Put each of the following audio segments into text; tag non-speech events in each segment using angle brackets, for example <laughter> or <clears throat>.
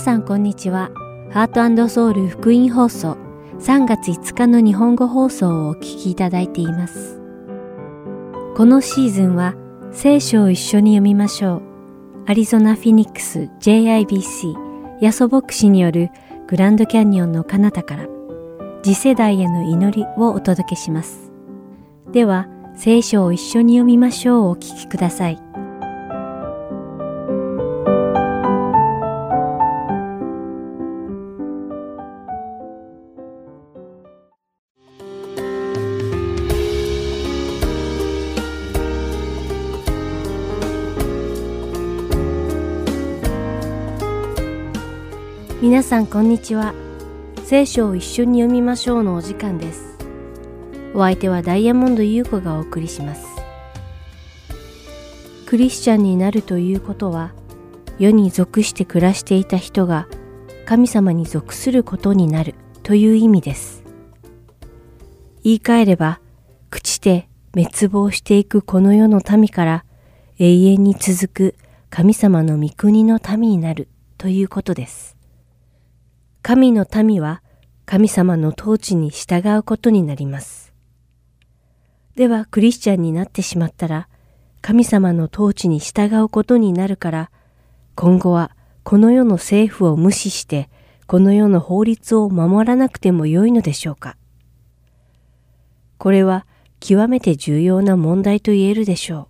さんこんにちは。ハートソウル福音放送3月5日の日本語放送をお聞きいただいています。このシーズンは聖書を一緒に読みましょう。アリゾナ・フィニックス JIBC ヤソ牧師によるグランドキャニオンの彼方から次世代への祈りをお届けします。では、聖書を一緒に読みましょうお聞きください。さんこんにちは。聖書を一緒に読みましょうのお時間です。お相手はダイヤモンド優子がお送りします。クリスチャンになるということは、世に属して暮らしていた人が神様に属することになるという意味です。言い換えれば、朽ちて滅亡していくこの世の民から永遠に続く神様の御国の民になるということです。神の民は神様の統治に従うことになります。ではクリスチャンになってしまったら神様の統治に従うことになるから今後はこの世の政府を無視してこの世の法律を守らなくてもよいのでしょうかこれは極めて重要な問題と言えるでしょ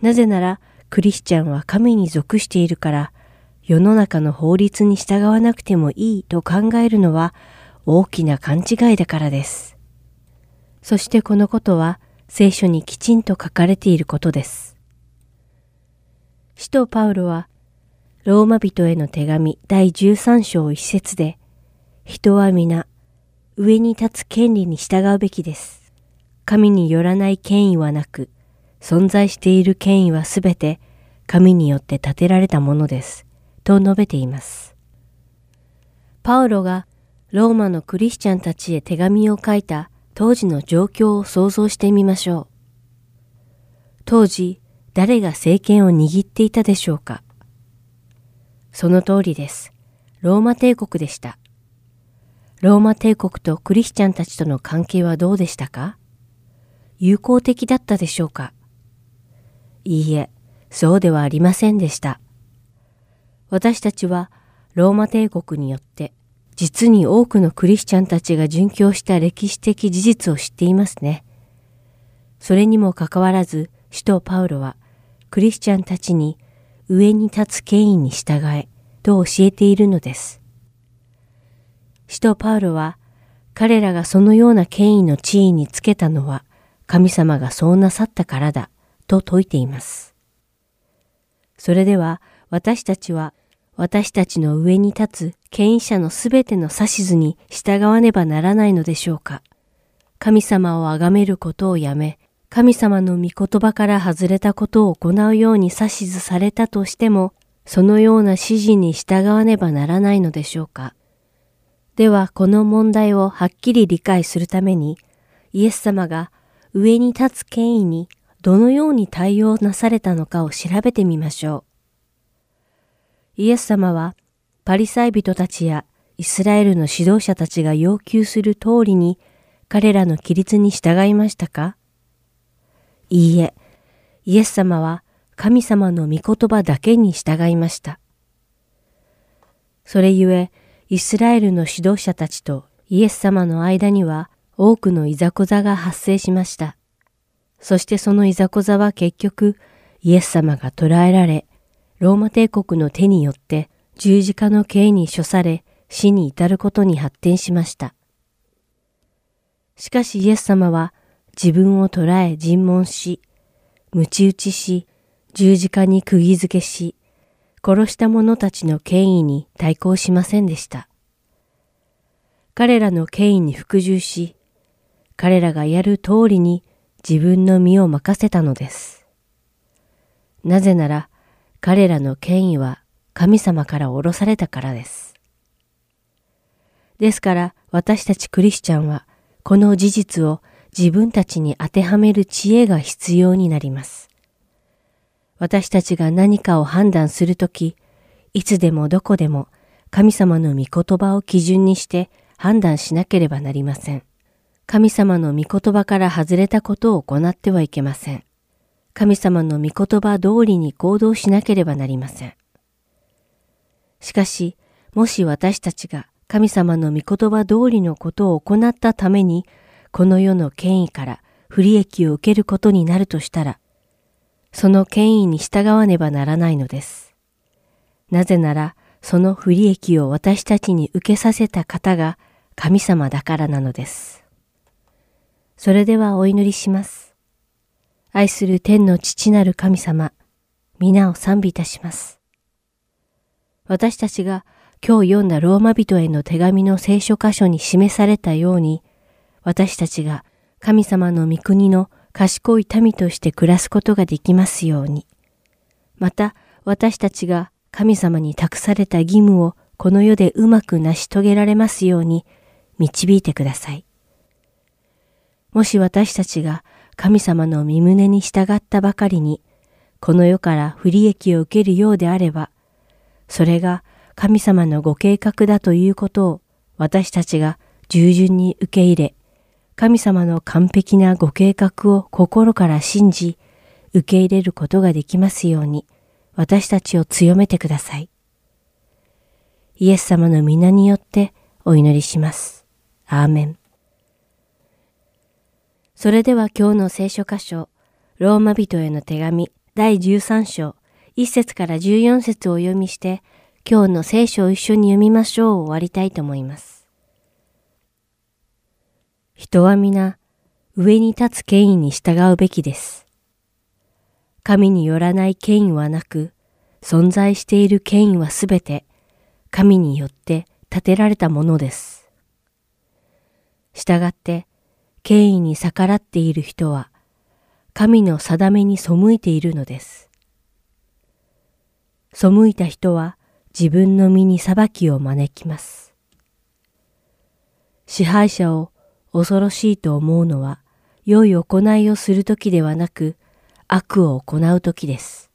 う。なぜならクリスチャンは神に属しているから世の中の法律に従わなくてもいいと考えるのは大きな勘違いだからです。そしてこのことは聖書にきちんと書かれていることです。使徒パウロはローマ人への手紙第13章一節で人は皆上に立つ権利に従うべきです。神によらない権威はなく存在している権威はすべて神によって建てられたものです。と述べています。パウロがローマのクリスチャンたちへ手紙を書いた当時の状況を想像してみましょう。当時、誰が政権を握っていたでしょうかその通りです。ローマ帝国でした。ローマ帝国とクリスチャンたちとの関係はどうでしたか友好的だったでしょうかいいえ、そうではありませんでした。私たちはローマ帝国によって実に多くのクリスチャンたちが殉教した歴史的事実を知っていますね。それにもかかわらず、使徒パウロはクリスチャンたちに上に立つ権威に従えと教えているのです。使徒パウロは彼らがそのような権威の地位につけたのは神様がそうなさったからだと説いています。それでは私たちは私たちの上に立つ権威者のすべての指図に従わねばならないのでしょうか。神様を崇めることをやめ、神様の御言葉から外れたことを行うように指図されたとしても、そのような指示に従わねばならないのでしょうか。では、この問題をはっきり理解するために、イエス様が上に立つ権威にどのように対応なされたのかを調べてみましょう。イエス様はパリサイ人たちやイスラエルの指導者たちが要求する通りに彼らの規律に従いましたか？いいえ、イエス様は神様の御言葉だけに従いました。それゆえ、イスラエルの指導者たちとイエス様の間には多くのいざこざが発生しました。そしてそのいざこざは結局、イエス様が捕らえられ、ローマ帝国の手によって十字架の刑に処され死に至ることに発展しました。しかしイエス様は自分を捕らえ尋問し、鞭打ちし、十字架に釘付けし、殺した者たちの権威に対抗しませんでした。彼らの権威に服従し、彼らがやる通りに自分の身を任せたのです。なぜなら、彼らの権威は神様から降ろされたからです。ですから私たちクリスチャンはこの事実を自分たちに当てはめる知恵が必要になります。私たちが何かを判断するとき、いつでもどこでも神様の御言葉を基準にして判断しなければなりません。神様の御言葉から外れたことを行ってはいけません。神様の御言葉通りに行動しなければなりません。しかし、もし私たちが神様の御言葉通りのことを行ったために、この世の権威から不利益を受けることになるとしたら、その権威に従わねばならないのです。なぜなら、その不利益を私たちに受けさせた方が神様だからなのです。それではお祈りします。愛する天の父なる神様、皆を賛美いたします。私たちが今日読んだローマ人への手紙の聖書箇所に示されたように、私たちが神様の御国の賢い民として暮らすことができますように。また、私たちが神様に託された義務をこの世でうまく成し遂げられますように導いてください。もし私たちが神様の身胸に従ったばかりに、この世から不利益を受けるようであれば、それが神様のご計画だということを私たちが従順に受け入れ、神様の完璧なご計画を心から信じ、受け入れることができますように、私たちを強めてください。イエス様の皆によってお祈りします。アーメン。それでは今日の聖書箇所、ローマ人への手紙第13章、1節から14節をお読みして、今日の聖書を一緒に読みましょうを終わりたいと思います。人は皆、上に立つ権威に従うべきです。神によらない権威はなく、存在している権威はすべて神によって建てられたものです。したがって、権威に逆らっている人は、神の定めに背いているのです。背いた人は自分の身に裁きを招きます。支配者を恐ろしいと思うのは、良い行いをするときではなく、悪を行うときです。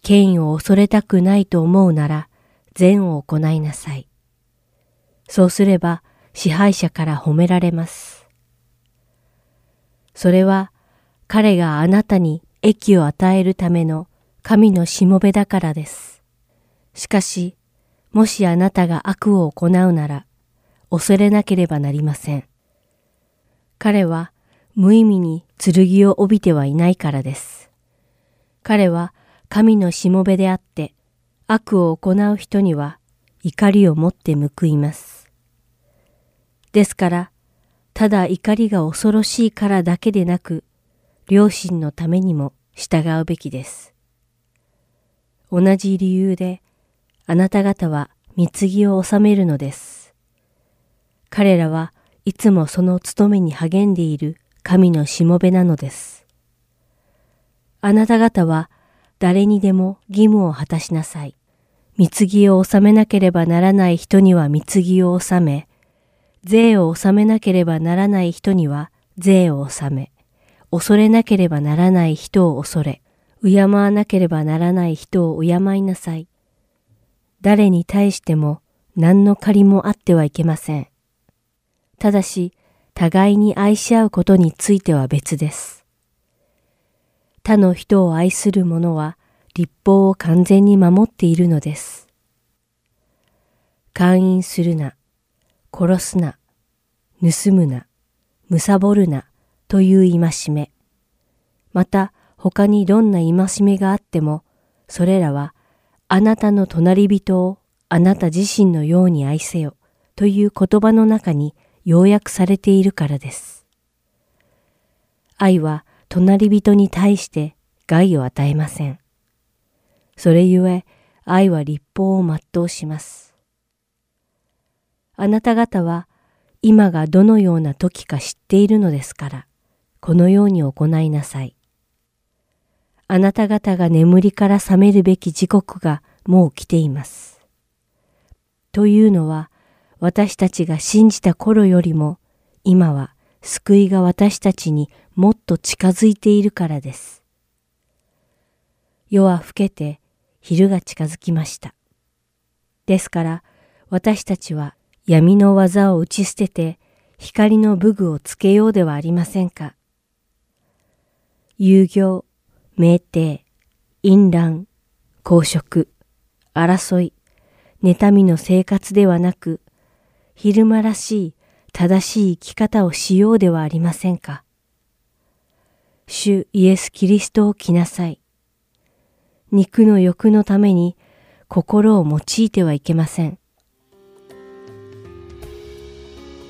権威を恐れたくないと思うなら善を行いなさい。そうすれば支配者から褒められます。それは彼があなたに益を与えるための神のしもべだからです。しかし、もしあなたが悪を行うなら、恐れなければなりません。彼は無意味に剣を帯びてはいないからです。彼は神のしもべであって、悪を行う人には怒りを持って報います。ですから、ただ怒りが恐ろしいからだけでなく、両親のためにも従うべきです。同じ理由で、あなた方は貢ぎを収めるのです。彼らはいつもその務めに励んでいる神のしもべなのです。あなた方は誰にでも義務を果たしなさい。貢ぎを納めなければならない人には貢ぎを納め、税を納めなければならない人には税を納め、恐れなければならない人を恐れ、敬わなければならない人を敬いなさい。誰に対しても何の借りもあってはいけません。ただし、互いに愛し合うことについては別です。他の人を愛する者は立法を完全に守っているのです。勧誘するな、殺すな、盗むな、貪るなという戒め。また他にどんな戒めがあっても、それらはあなたの隣人をあなた自身のように愛せよという言葉の中に要約されているからです。愛は隣人に対して害を与えません。それゆえ愛は立法を全うします。あなた方は今がどのような時か知っているのですから、このように行いなさい。あなた方が眠りから覚めるべき時刻がもう来ています。というのは、私たちが信じた頃よりも今は救いが私たちにもっと近づいているからです。夜は更けて昼が近づきました。ですから私たちは闇の技を打ち捨てて光の武具をつけようではありませんか。遊行、酩酊、淫乱、公職、争い、妬みの生活ではなく、昼間らしい正しい生き方をしようではありませんか。主イエス・キリストを着なさい。肉の欲のために心を用いてはいけません。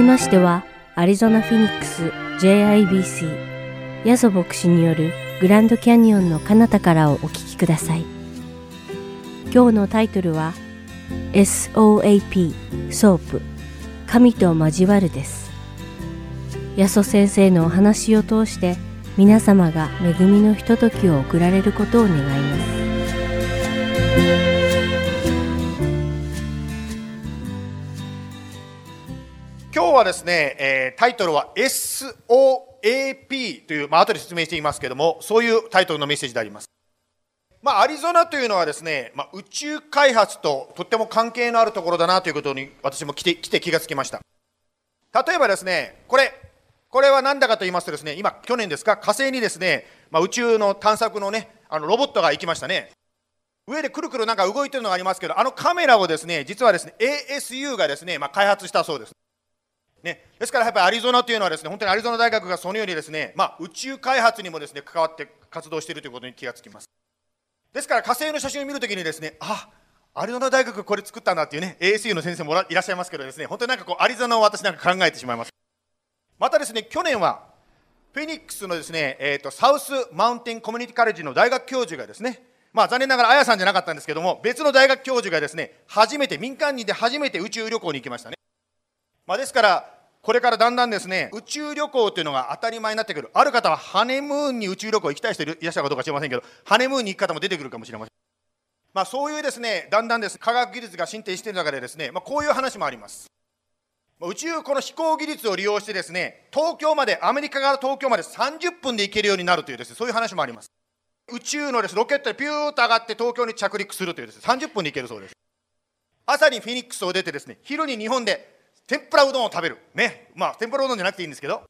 きましては、アリゾナ・フィニックス JIBC ヤソ牧師によるグランドキャニオンの彼方からをお聞きください。今日のタイトルは SOAP ソープ神と交わるです。ヤソ先生のお話を通して皆様が恵みのひとときを送られることを願います。今日はですね、えー、タイトルは SOAP という、まあ後で説明していますけども、そういうタイトルのメッセージであります。まあ、アリゾナというのはですね、まあ、宇宙開発ととっても関係のあるところだなということに私も来て来て気がつきました。例えばですね、これ、これは何だかと言いますとですね、今、去年ですか、火星にですね、まあ、宇宙の探索のね、あのロボットが行きましたね。上でくるくるなんか動いてるのがありますけど、あのカメラをですね、実はですね、ASU がですね、まあ、開発したそうです。ね、ですからやっぱりアリゾナというのはですね、本当にアリゾナ大学がそのようにですね、まあ、宇宙開発にもですね、関わって活動しているということに気がつきます。ですから火星の写真を見るときにですね、あアリゾナ大学これ作ったんだっていうね、ASU の先生もいらっしゃいますけどですね、本当になんかこう、アリゾナを私なんか考えてしまいます。またですね、去年は、フェニックスのですね、えーと、サウスマウンテンコミュニティカレッジの大学教授がですね、まあ残念ながらあやさんじゃなかったんですけども、別の大学教授がですね、初めて、民間人で初めて宇宙旅行に行きましたね。まあ、ですから、これからだんだんですね、宇宙旅行というのが当たり前になってくる。ある方はハネムーンに宇宙旅行行きたい人いらっしゃるかどうか知りませんけど、ハネムーンに行く方も出てくるかもしれません。まあ、そういうですね、だんだんです、科学技術が進展している中でですね、まあ、こういう話もあります。宇宙、この飛行技術を利用してですね、東京まで、アメリカから東京まで30分で行けるようになるというですね、そういう話もあります。宇宙のです、ロケットでピューッと上がって東京に着陸するというですね、30分で行けるそうです。朝にフェニックスを出てですね、昼に日本で天ぷらうどんを食べる。ね。まあ、天ぷらうどんじゃなくていいんですけど。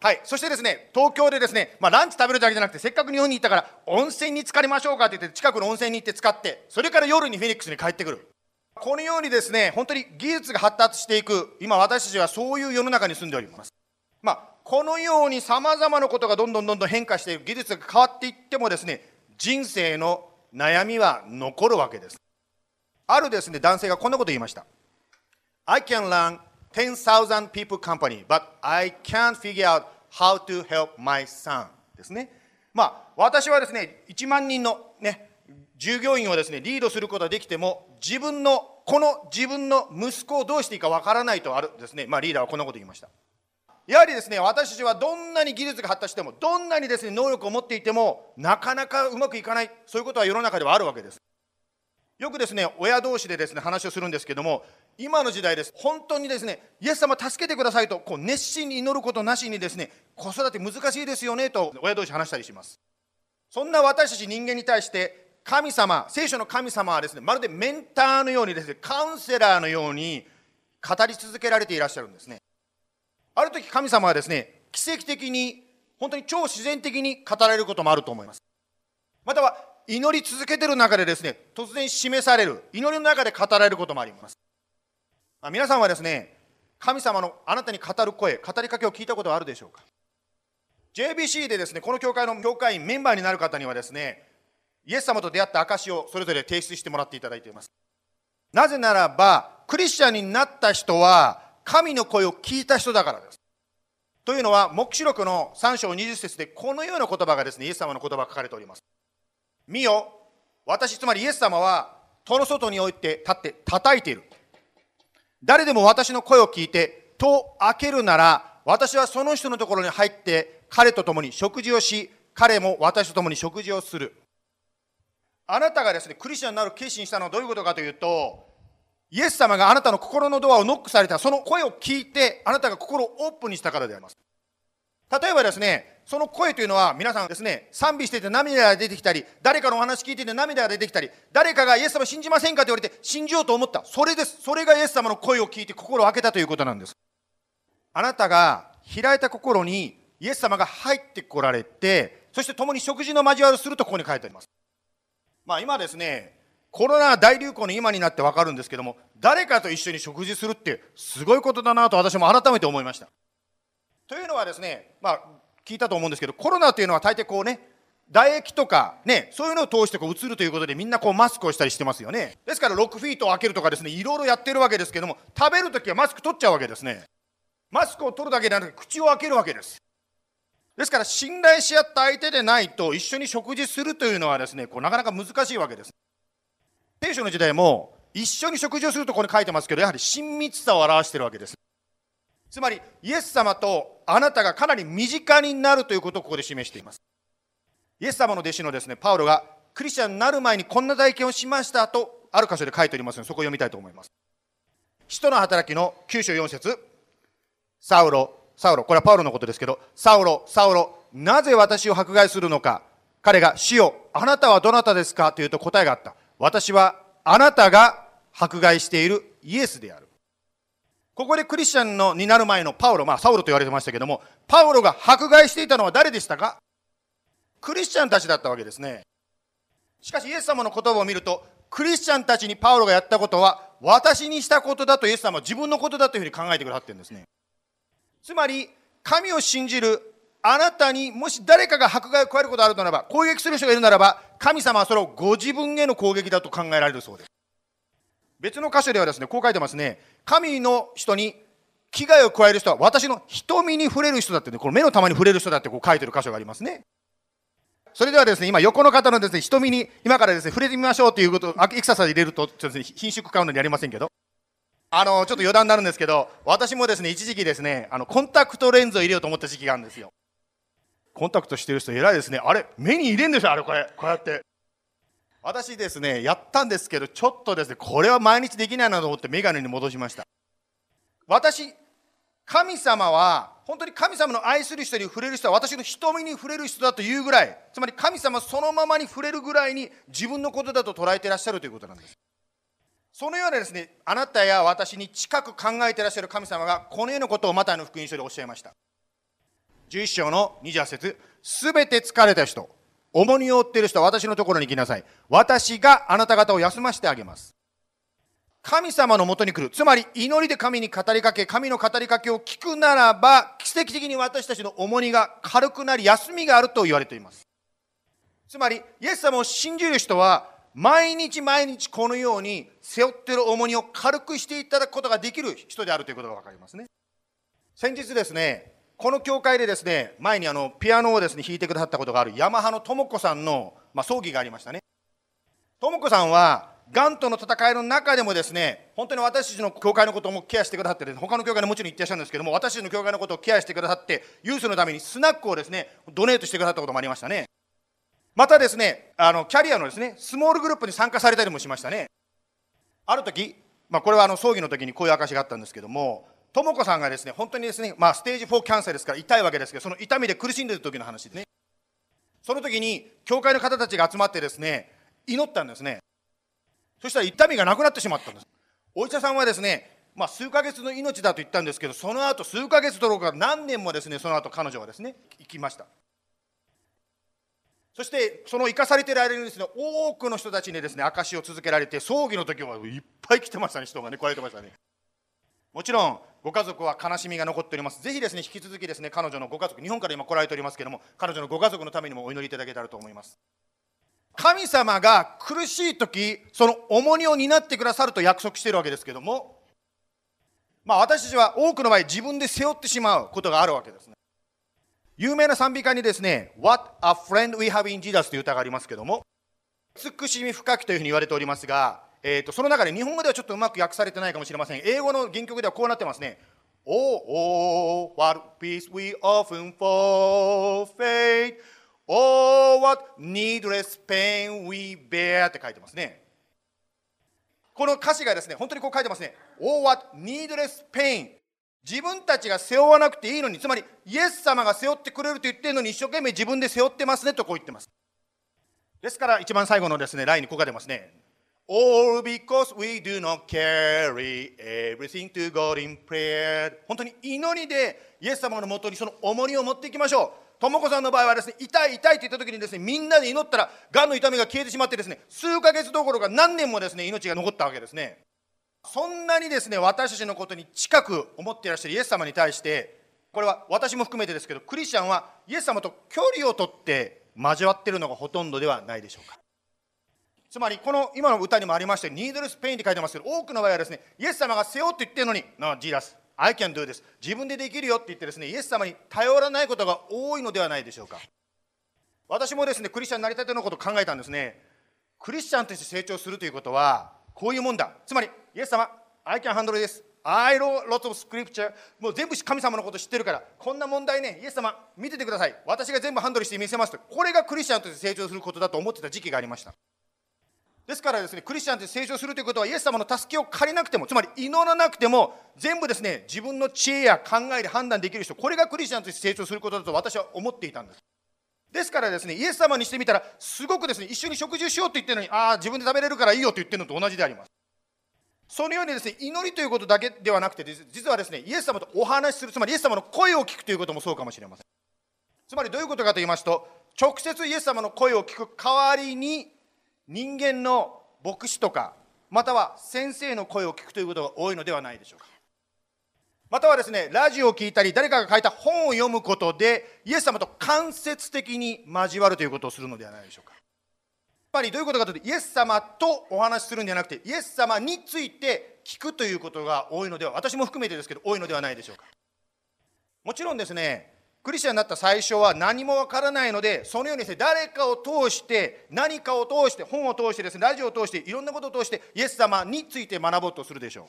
はい。そしてですね、東京でですね、まあ、ランチ食べるだけじゃなくて、せっかく日本に行ったから、温泉に浸かりましょうかって言って、近くの温泉に行って使って、それから夜にフェニックスに帰ってくる。このようにですね、本当に技術が発達していく、今私たちはそういう世の中に住んでおります。まあ、このようにさまざまなことがどんどんどんどん変化している、技術が変わっていってもですね、人生の悩みは残るわけです。あるですね、男性がこんなこと言いました。I can run 10,000 people company, but I can't figure out how to help my son ですね。まあ、私はですね、1万人のね、従業員をですね、リードすることができても、自分の、この自分の息子をどうしていいかわからないとあるですね、まあ、リーダーはこんなこと言いました。やはりですね、私たちはどんなに技術が発達しても、どんなにですね、能力を持っていても、なかなかうまくいかない、そういうことは世の中ではあるわけです。よくですね、親同士でですね、話をするんですけども、今の時代です。本当にですね、イエス様助けてくださいと、こう熱心に祈ることなしにですね、子育て難しいですよねと、親同士話したりします。そんな私たち人間に対して、神様、聖書の神様はですね、まるでメンターのようにですね、カウンセラーのように語り続けられていらっしゃるんですね。ある時神様はですね、奇跡的に、本当に超自然的に語られることもあると思います。または、祈り続けてる中でですね、突然示される、祈りの中で語られることもあります。皆さんはですね、神様のあなたに語る声、語りかけを聞いたことはあるでしょうか？JBC でですね、この教会の教会員メンバーになる方にはですね、イエス様と出会った証をそれぞれ提出してもらっていただいています。なぜならば、クリスチャンになった人は、神の声を聞いた人だからです。というのは、黙示録の3章20節で、このような言葉がですね、イエス様の言葉が書かれております。見よ、私、つまりイエス様は、戸の外に置いて立って叩いている。誰でも私の声を聞いてと開けるなら私はその人のところに入って彼と共に食事をし彼も私と共に食事をする。あなたがですねクリスチャンになる決心したのはどういうことかというとイエス様があなたの心のドアをノックされたその声を聞いてあなたが心をオープンにしたからであります。例えばですねその声というのは皆さんですね、賛美してて涙が出てきたり、誰かのお話聞いてて涙が出てきたり、誰かがイエス様信じませんかと言われて信じようと思った。それです。それがイエス様の声を聞いて心を開けたということなんです。あなたが開いた心にイエス様が入ってこられて、そして共に食事の交わりをするとここに書いてあります。まあ今ですね、コロナ大流行の今になってわかるんですけども、誰かと一緒に食事するってすごいことだなと私も改めて思いました。というのはですね、まあ聞いたと思うんですけどコロナというのは大抵こうね唾液とかね、そういうのを通してこう移るということでみんなこうマスクをしたりしてますよね。ですから6フィートを開けるとかですね、いろいろやってるわけですけども、食べるときはマスク取っちゃうわけですね。マスクを取るだけでなく口を開けるわけです。ですから信頼し合った相手でないと一緒に食事するというのはですね、こうなかなか難しいわけです。聖書の時代も一緒に食事をするとここに書いてますけど、やはり親密さを表してるわけです。つまり、イエス様とあなたがかなり身近になるということをここで示しています。イエス様の弟子のですね、パウロがクリスチャンになる前にこんな体験をしましたと、ある箇所で書いておりますので、そこを読みたいと思います。使徒の働きの9章4節サウロ、サウロ、これはパウロのことですけど、サウロ、サウロ、なぜ私を迫害するのか。彼が、死よ、あなたはどなたですか？というと答えがあった。私はあなたが迫害しているイエスである。ここでクリスチャンのになる前のパウロ、まあ、サウロと言われてましたけども、パウロが迫害していたのは誰でしたか？クリスチャンたちだったわけですね。しかし、イエス様の言葉を見ると、クリスチャンたちにパウロがやったことは、私にしたことだとイエス様は自分のことだというふうに考えてくださってるんですね。つまり、神を信じるあなたにもし誰かが迫害を加えることがあるならば、攻撃する人がいるならば、神様はそれをご自分への攻撃だと考えられるそうです。別の箇所ではですね、こう書いてますね。神の人に危害を加える人は私の瞳に触れる人だってね、この目の玉に触れる人だってこう書いてる箇所がありますね。それではですね、今横の方のですね、瞳に今からですね、触れてみましょうということをエクササイズ入れると、ちょっとですね、品種買うのにありませんけど。あの、ちょっと余談になるんですけど、私もですね、一時期ですね、あの、コンタクトレンズを入れようと思った時期があるんですよ。コンタクトしてる人偉いですね。あれ、目に入れんですよ、あれ、これ。こうやって。私ですね、やったんですけど、ちょっとですね、これは毎日できないなと思ってメガネに戻しました。私、神様は、本当に神様の愛する人に触れる人は私の瞳に触れる人だというぐらい、つまり神様そのままに触れるぐらいに自分のことだと捉えていらっしゃるということなんです。そのようなですね、あなたや私に近く考えてらっしゃる神様が、このようなことをマタイの福音書でおっしゃいました。11章の28節すべて疲れた人、重荷を負っている人は私のところに来なさい。私があなた方を休ませてあげます。神様のもとに来る。つまり祈りで神に語りかけ、神の語りかけを聞くならば、奇跡的に私たちの重荷が軽くなり、休みがあると言われています。つまり、イエス様を信じる人は、毎日毎日このように背負っている重荷を軽くしていただくことができる人であるということが分かりますね。先日ですね、この教会でですね、前にあのピアノをですね弾いてくださったことがあるヤマハの智子さんの、まあ、葬儀がありましたね。智子さんは、がんとの戦いの中でもですね、本当に私たちの教会のこともケアしてくださって、ね、他の教会にもちろん行ってらっしゃるんですけども、私たちの教会のことをケアしてくださって、ユースのためにスナックをですね、ドネートしてくださったこともありましたね。またですね、あのキャリアのですね、スモールグループに参加されたりもしましたね。ある時、まあ、これはあの葬儀の時にこういう証があったんですけども、とも子さんがですね、本当にですね、まあ、ステージ4キャンサーですから痛いわけですけど、その痛みで苦しんでる時の話ですね。その時に、教会の方たちが集まってですね、祈ったんですね。そしたら痛みがなくなってしまったんです。お医者さんはですね、まあ、数ヶ月の命だと言ったんですけど、その後数ヶ月どころか何年もですね、その後彼女はですね、生きました。そしてその生かされている間にですね多くの人たちにですね証しを続けられて葬儀の時はいっぱい来てましたね人がね来られてましたねもちろんご家族は悲しみが残っております。ぜひですね、引き続きですね、彼女のご家族、日本から今来られておりますけれども、彼女のご家族のためにもお祈りいただけたらと思います。神様が苦しい時、その重荷を担ってくださると約束しているわけですけれども、まあ私たちは多くの場合自分で背負ってしまうことがあるわけですね。有名な賛美歌にですね、What a friend we have in Jesus という歌がありますけれども、慈しみ深きというふうに言われておりますが、えーと、その中で日本語ではちょっとうまく訳されてないかもしれません。英語の原曲ではこうなってますね。Oh, oh, what peace we often forfeit. Oh, what needless pain we bear って書いてますね。この歌詞がですね、本当にこう書いてますね。Oh, what needless pain. 自分たちが背負わなくていいのに、つまりイエス様が背負ってくれると言ってるのに一生懸命自分で背負ってますねとこう言ってます。ですから一番最後のですね、ラインにここが出ますね。All because we do not carry everything to God in prayer. 本当に祈りでイエス様のもとにその重荷を持っていきましょう。とも子さんの場合はですね、痛い痛いって言った時にですね、みんなで祈ったら、がんの痛みが消えてしまってですね、数ヶ月どころか何年もですね、命が残ったわけですね。そんなにですね、私たちのことに近く思っていらっしゃるイエス様に対して、これは私も含めてですけど、クリスチャンはイエス様と距離をとって交わってるのがほとんどではないでしょうかつまりこの今の歌にもありましてニードルスペインって書いてますけど多くの場合はですねイエス様が背負って言ってるのに No, Jesus I can do this. 自分でできるよって言ってですねイエス様に頼らないことが多いのではないでしょうか。私もですねクリスチャンになりたてのことを考えたんですね。クリスチャンとして成長するということはこういうもんだ。つまりイエス様 I can handle this. I know lots of scripture. もう全部神様のこと知ってるからこんな問題ねイエス様見ててください。私が全部ハンドルして見せますと。これがクリスチャンとして成長することだと思ってた時期がありました。ですからですねクリスチャンとして成長するということはイエス様の助けを借りなくてもつまり祈らなくても全部ですね自分の知恵や考えで判断できる人これがクリスチャンとして成長することだと私は思っていたんです。ですからですねイエス様にしてみたらすごくですね一緒に食事をしようと言ってるのにああ自分で食べれるからいいよと言ってるのと同じであります。そのようにですね祈りということだけではなくて実はですねイエス様とお話しするつまりイエス様の声を聞くということもそうかもしれません。つまりどういうことかと言いますと直接イエス様の声を聞く代わりに人間の牧師とかまたは先生の声を聞くということが多いのではないでしょうか。またはですねラジオを聞いたり誰かが書いた本を読むことでイエス様と間接的に交わるということをするのではないでしょうか。つまりどういうことかというとイエス様とお話しするんじゃなくてイエス様について聞くということが多いのでは私も含めてですけど多いのではないでしょうか。もちろんですねクリスチャンになった最初は何もわからないのでそのようにですね誰かを通して何かを通して本を通してですねラジオを通していろんなことを通してイエス様について学ぼうとするでしょう。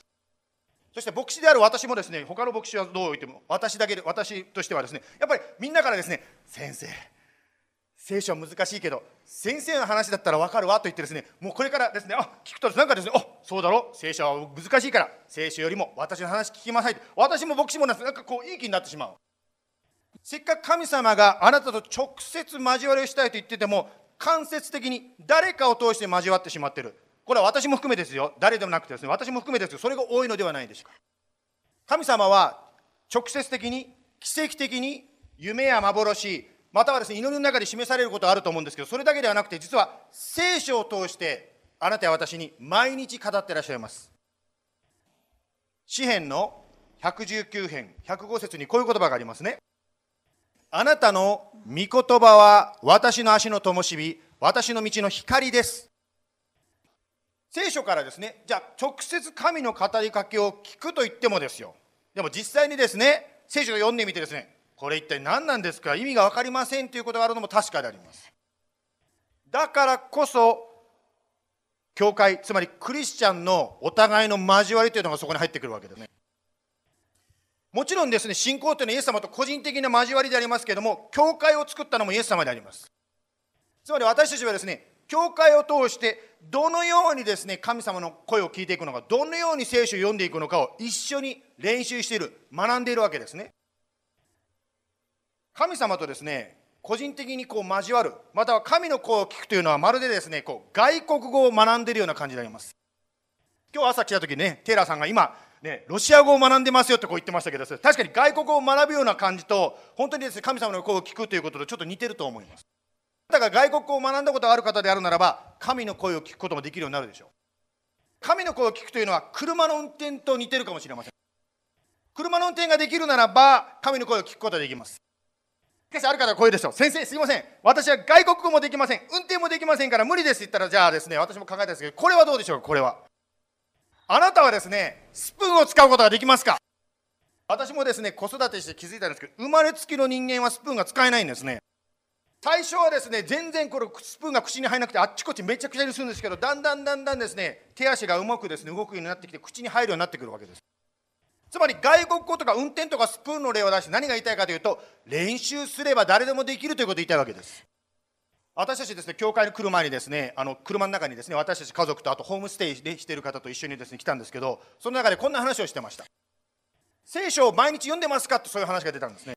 そして牧師である私もですね他の牧師はどう言っても私だけで私としてはですねやっぱりみんなからですね先生聖書は難しいけど先生の話だったら分かるわと言ってですねもうこれからですねあ聞くとなんかですねあそうだろ聖書は難しいから聖書よりも私の話聞きなさいと。私も牧師もなんかこういい気になってしまう。せっかく神様があなたと直接交わりをしたいと言ってても間接的に誰かを通して交わってしまっている。これは私も含めですよ。誰でもなくてですね。私も含めですよ。それが多いのではないでしょうか。神様は直接的に奇跡的に夢や幻またはですね祈りの中で示されることがあると思うんですけどそれだけではなくて実は聖書を通してあなたや私に毎日語ってらっしゃいます。詩篇の119編105節にこういう言葉がありますね。あなたの御言葉は私の足の灯火私の道の光です。聖書からですねじゃあ直接神の語りかけを聞くと言ってもですよ。でも実際にですね聖書を読んでみてですねこれ一体何なんですか意味が分かりませんということがあるのも確かであります。だからこそ教会つまりクリスチャンのお互いの交わりというのがそこに入ってくるわけですね。もちろんですね信仰というのはイエス様と個人的な交わりでありますけれども教会を作ったのもイエス様であります。つまり私たちはですね教会を通してどのようにですね神様の声を聞いていくのかどのように聖書を読んでいくのかを一緒に練習している学んでいるわけですね。神様とですね個人的にこう交わるまたは神の声を聞くというのはまるでですねこう外国語を学んでいるような感じになります。今日朝来た時ねテイラーさんが今ね、ロシア語を学んでますよってこう言ってましたけど確かに外国語を学ぶような感じと本当にですね神様の声を聞くということとちょっと似てると思います。あなたが外国語を学んだことがある方であるならば神の声を聞くこともできるようになるでしょう。神の声を聞くというのは車の運転と似てるかもしれません。車の運転ができるならば神の声を聞くことができます。しかしある方はこういうでしょう。先生すいません。私は外国語もできません。運転もできませんから無理ですって言ったらじゃあですね私も考えたんですけどこれはどうでしょうかこれは。あなたはですねスプーンを使うことができますか？私もですね子育てして気づいたんですけど生まれつきの人間はスプーンが使えないんですね。最初はですね全然これスプーンが口に入らなくてあっちこっちめちゃくちゃにするんですけどだんだんだんだんですね手足がうまくですね動くようになってきて口に入るようになってくるわけです。つまり外国語とか運転とかスプーンの例を出して何が言いたいかというと練習すれば誰でもできるということを言いたいわけです。私たちですね教会に来る前にですねあの車の中にですね私たち家族とあとホームステイでしてる方と一緒にですね来たんですけどその中でこんな話をしてました。聖書を毎日読んでますかとそういう話が出たんですね。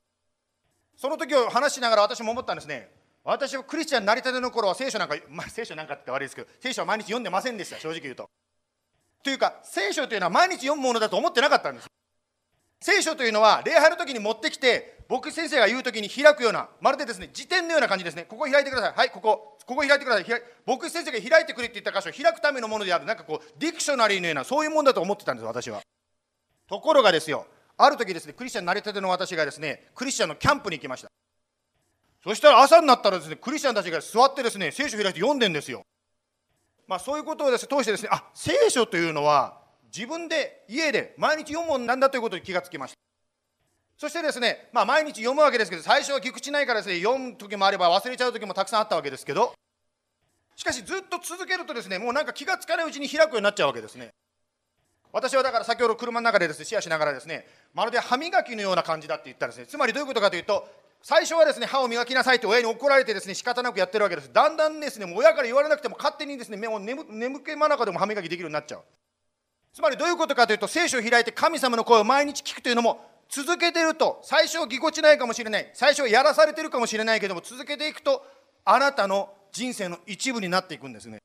その時を話しながら私も思ったんですね。私はクリスチャンになりたての頃は聖書なんか、まあ、聖書なんかって悪いですけど聖書は毎日読んでませんでした正直言うと。というか聖書というのは毎日読むものだと思ってなかったんです。聖書というのは礼拝の時に持ってきて僕先生が言う時に開くようなまるでですね辞典のような感じですね。ここ開いてください。はいここ。ここ開いてください。僕先生が開いてくれって言った箇所開くためのものである。なんかこうディクショナリーのようなそういうものだと思ってたんです私は。ところがですよある時ですねクリスチャンになりたての私がですねクリスチャンのキャンプに行きました。そしたら朝になったらですね、クリスチャンたちが座ってですね、聖書開いて読んでんですよ。まあそういうことをです、ね、通してですね、あ、聖書というのは自分で家で毎日読むもんなんだということに気がつきました。そしてですね、まあ毎日読むわけですけど、最初はぎ口ないからですね、読む時もあれば忘れちゃう時もたくさんあったわけですけど、しかしずっと続けるとですね、もうなんか気がつかないうちに開くようになっちゃうわけですね。私はだから先ほど車の中でですね、シェアしながらですね、まるで歯磨きのような感じだって言ったんですね。つまりどういうことかというと、最初はですね歯を磨きなさいって親に怒られてですね仕方なくやってるわけですだんだんですねもう親から言われなくても勝手にですね目を眠眠気真中でも歯磨きできるようになっちゃうつまりどういうことかというと聖書を開いて神様の声を毎日聞くというのも続けてると最初はぎこちないかもしれない最初はやらされてるかもしれないけども続けていくとあなたの人生の一部になっていくんですね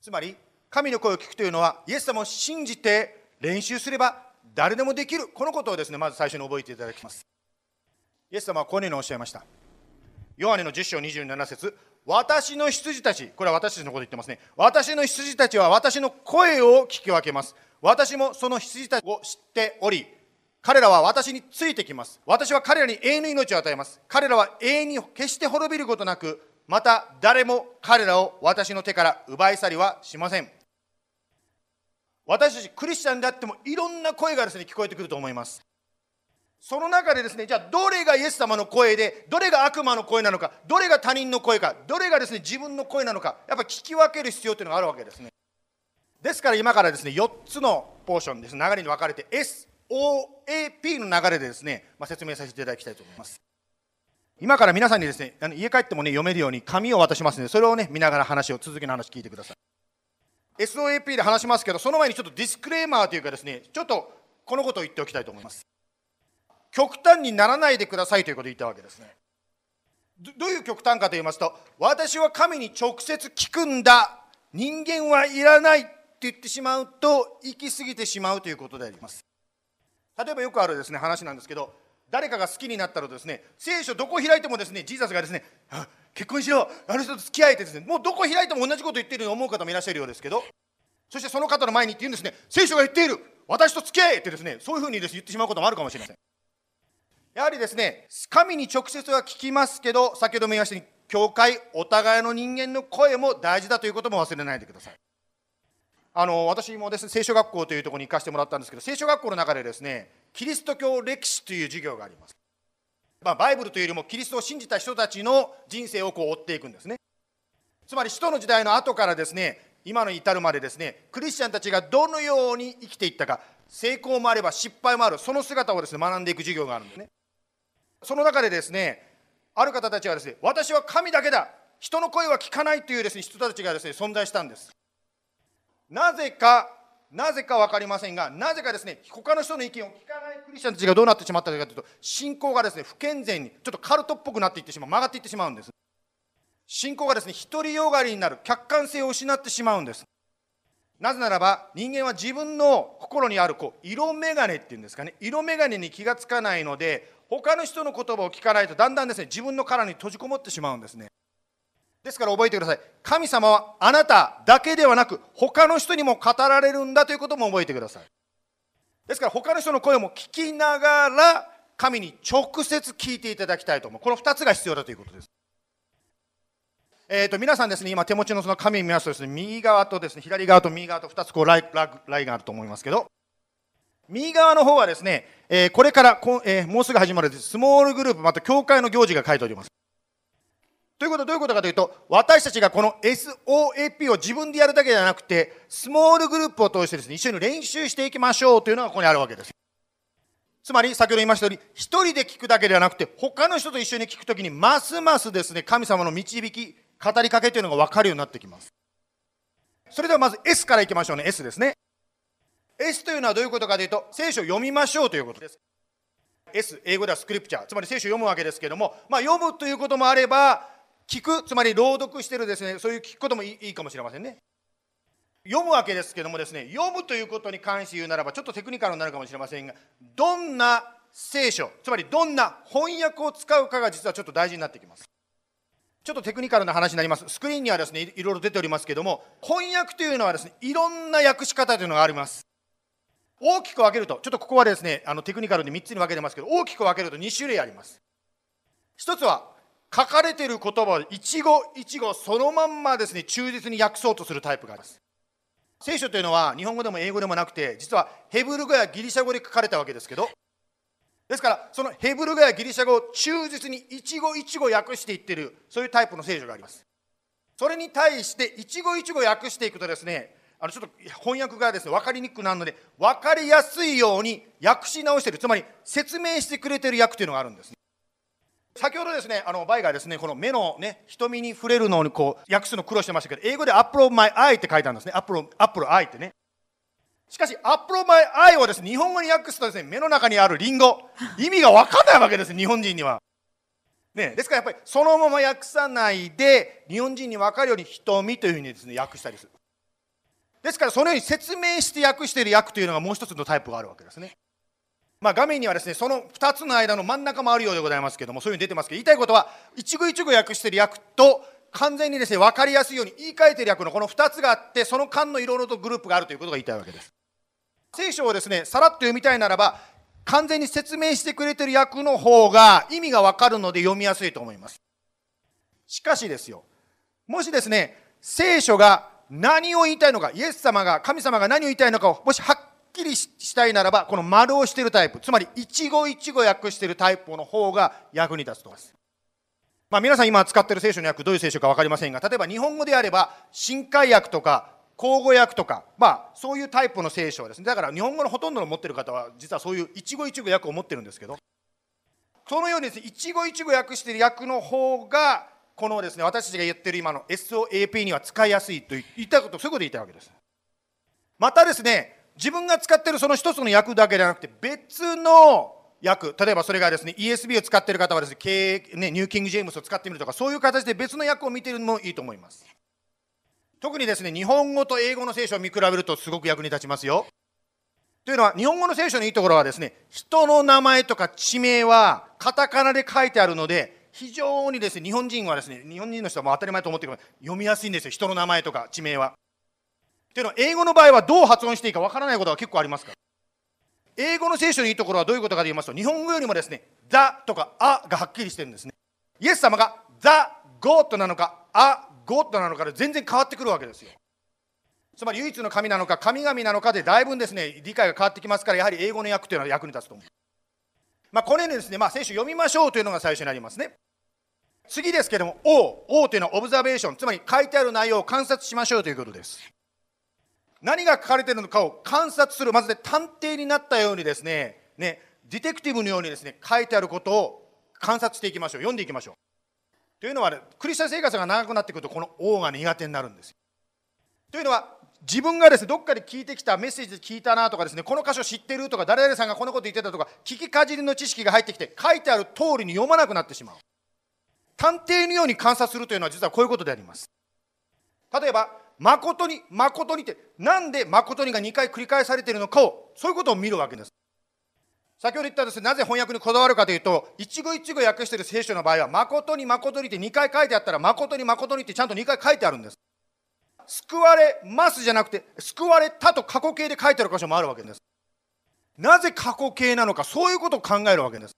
つまり神の声を聞くというのはイエス様を信じて練習すれば誰でもできるこのことをですねまず最初に覚えていただきますイエス様はこのようにおっしゃいましたヨハネの10章27節私の羊たち、これは私たちのこと言ってますね。私の羊たちは私の声を聞き分けます。私もその羊たちを知っており、彼らは私についてきます。私は彼らに永遠の命を与えます。彼らは永遠に決して滅びることなく、また誰も彼らを私の手から奪い去りはしません。私たちクリスチャンであってもいろんな声がですね聞こえてくると思います。その中でですね、じゃあどれがイエス様の声で、どれが悪魔の声なのか、どれが他人の声か、どれがですね、自分の声なのか、やっぱ聞き分ける必要というのがあるわけですね。ですから今からですね、4つのポーションです、流れに分かれて S、OAP の流れでですね、まあ、説明させていただきたいと思います。今から皆さんにですね、あの家帰ってもね、読めるように紙を渡しますので、それをね、見ながら話を、続きの話聞いてください。SOAP で話しますけど、その前にちょっとディスクレーマーというかですね、ちょっとこのことを言っておきたいと思います。極端にならないでくださいということを言ったわけですね。どういう極端かと言いますと、私は神に直接聞くんだ、人間はいらないって言ってしまうと、行き過ぎてしまうということであります。例えばよくあるですね話なんですけど、誰かが好きになったらですね、聖書どこ開いてもですね、ジーザスがですね、結婚しろ、あの人と付き合えてですね、もうどこ開いても同じこと言ってるように思う方もいらっしゃるようですけど、そしてその方の前にって言うんですね、聖書が言っている、私と付き合えってですね、そういうふうにです言ってしまうこともあるかもしれません。やはりですね、神に直接は聞きますけど、先ほども言いましたように、教会、お互いの人間の声も大事だということも忘れないでください。あの私もですね、聖書学校というところに行かせてもらったんですけど、聖書学校の中でですね、キリスト教歴史という授業があります。まあ、バイブルというよりも、キリストを信じた人たちの人生をこう追っていくんですね。つまり、使徒の時代の後からですね、今の至るまでですね、クリスチャンたちがどのように生きていったか、成功もあれば失敗もある、その姿をですね、学んでいく授業があるんですね。その中でですね、ある方たちはですね、私は神だけだ、人の声は聞かないというですね、人たちがですね、存在したんです。なぜか、なぜか分かりませんが、なぜかですね、他の人の意見を聞かないクリスチャンたちがどうなってしまったかというと、信仰がですね、不健全に、ちょっとカルトっぽくなっていってしまう、曲がっていってしまうんです。信仰がですね、独りよがりになる、客観性を失ってしまうんです。なぜならば人間は自分の心にあるこう色眼鏡っていうんですかね色眼鏡に気がつかないので他の人の言葉を聞かないとだんだんですね自分の殻に閉じこもってしまうんですねですから覚えてください。神様はあなただけではなく他の人にも語られるんだということも覚えてください。ですから他の人の声も聞きながら神に直接聞いていただきたいと思う。この2つが必要だということです。えーと、皆さんですね、今手持ちのその紙を見ますとですね、右側とですね、左側と右側と2つこうライライがあると思いますけど、右側の方はですね、えー、これからこ、えー、もうすぐ始まるスモールグループ、また教会の行事が書いております。ということはどういうことかというと、私たちがこの SOAP を自分でやるだけではなくて、スモールグループを通してですね、一緒に練習していきましょうというのがここにあるわけです。つまり、先ほど言いましたように、一人で聞くだけではなくて、他の人と一緒に聞くときに、ますますですね、神様の導き、語りかけというのが分かるようになってきます。それではまず S からいきましょうね。S ですね。S というのはどういうことかというと、聖書を読みましょうということです。S、英語ではスクリプチャー、つまり聖書を読むわけですけれども、まあ、読むということもあれば、聞く、つまり朗読してるですね、そういう聞くこともいいかもしれませんね。読むわけですけどもですね、読むということに関して言うならば、ちょっとテクニカルになるかもしれませんが、どんな聖書、つまりどんな翻訳を使うかが実はちょっと大事になってきます。ちょっとテクニカルな話になります。スクリーンにはですね、いろいろ出ておりますけども、翻訳というのはですね、いろんな訳し方というのがあります。大きく分けると、ちょっとここはですね、あのテクニカルで3つに分けてますけど、大きく分けると2種類あります。1つは、書かれている言葉を一語一語そのまんまですね忠実に訳そうとするタイプがあります。聖書というのは日本語でも英語でもなくて実はヘブル語やギリシャ語で書かれたわけですけどですからそのヘブル語やギリシャ語を忠実に一語一語訳していってるそういうタイプの聖書があります。それに対して一語一語訳していくとですねあのちょっと翻訳がですね分かりにくくなるので分かりやすいように訳し直してる。つまり説明してくれてる訳というのがあるんです先ほどですね、あのバイがですね、この目のね、瞳に触れるのにこう訳すの苦労してましたけど、英語で Apple of my eye って書いてあるんですね。Apple, Apple eye ってね。しかし、Apple of my eye をですね、日本語に訳すとですね、目の中にあるリンゴ、意味が分かんないわけです、日本人には。ね、ですからやっぱりそのまま訳さないで、日本人に分かるように瞳というふうにですね、訳したりする。ですから、そのように説明して訳している訳というのがもう一つのタイプがあるわけですね。まあ、画面にはですねその2つの間の真ん中もあるようでございますけどもそういうふうに出てますけど言いたいことは一語一語訳してる訳と完全にですね分かりやすいように言い換えてる訳のこの2つがあってその間のいろいろとグループがあるということが言いたいわけです。聖書をですねさらっと読みたいならば完全に説明してくれてる訳の方が意味が分かるので読みやすいと思います。しかしですよもしですね聖書が何を言いたいのかイエス様が神様が何を言いたいのかをもしはっきりしたいならば、この丸をしているタイプ、つまり一語一語訳しているタイプの方が役に立つと思います。まあ、皆さん今使っている聖書の訳、どういう聖書か分かりませんが、例えば日本語であれば、新海訳とか、口語訳とか、まあ、そういうタイプの聖書ですね。だから日本語のほとんどの持っている方は、実はそういう一語一語訳を持ってるんですけど、そのようにですね、一語一語訳している訳の方が、このですね、私たちが言ってる今の SOAP には使いやすいと言ったこと、そういうこと言いたいわけです。またですね、自分が使ってるその一つの訳だけではなくて別の訳例えばそれがですね ESB を使っている方はですねねニューキング・ジェームスを使ってみるとかそういう形で別の訳を見てるのもいいと思います。特にですね日本語と英語の聖書を見比べるとすごく役に立ちますよ。というのは日本語の聖書のいいところはですね人の名前とか地名はカタカナで書いてあるので非常にですね日本人はですね日本人の人はもう当たり前と思ってる読みやすいんですよ。人の名前とか地名は。っていうのは英語の場合はどう発音していいかわからないことが結構ありますから。英語の聖書のいいところはどういうことかと言いますと日本語よりもですね「ザ」とか「あ」がはっきりしてるんですね。イエス様が「ザ・ゴッド」なのか「あ・ゴッド」なのかで全然変わってくるわけですよ。つまり唯一の神なのか神々なのかでだいぶですね理解が変わってきますからやはり英語の訳というのは役に立つと思う。まあこれにですね、まあ、聖書読みましょうというのが最初になりますね。次ですけども「O」「O」というのはオブザベーション。つまり書いてある内容を観察しましょうということです。何が書かれているのかを観察するまずで探偵になったようにですねねディテクティブのようにですね書いてあることを観察していきましょう。読んでいきましょう。というのは、ね、クリスチャン生活が長くなってくるとこの「王が苦手になるんですというのは自分がですねどっかで聞いてきたメッセージで聞いたなとかですねこの箇所知ってるとか誰々さんがこのこと言ってたとか聞きかじりの知識が入ってきて書いてある通りに読まなくなってしまう。探偵のように観察するというのは実はこういうことであります。例えば誠に誠にってなんで誠にが2回繰り返されているのかをそういうことを見るわけです。先ほど言ったですねなぜ翻訳にこだわるかというと一語一語訳している聖書の場合は誠に誠にって2回書いてあったら誠に誠にってちゃんと2回書いてあるんです。救われますじゃなくて救われたと過去形で書いてある箇所もあるわけです。なぜ過去形なのかそういうことを考えるわけです。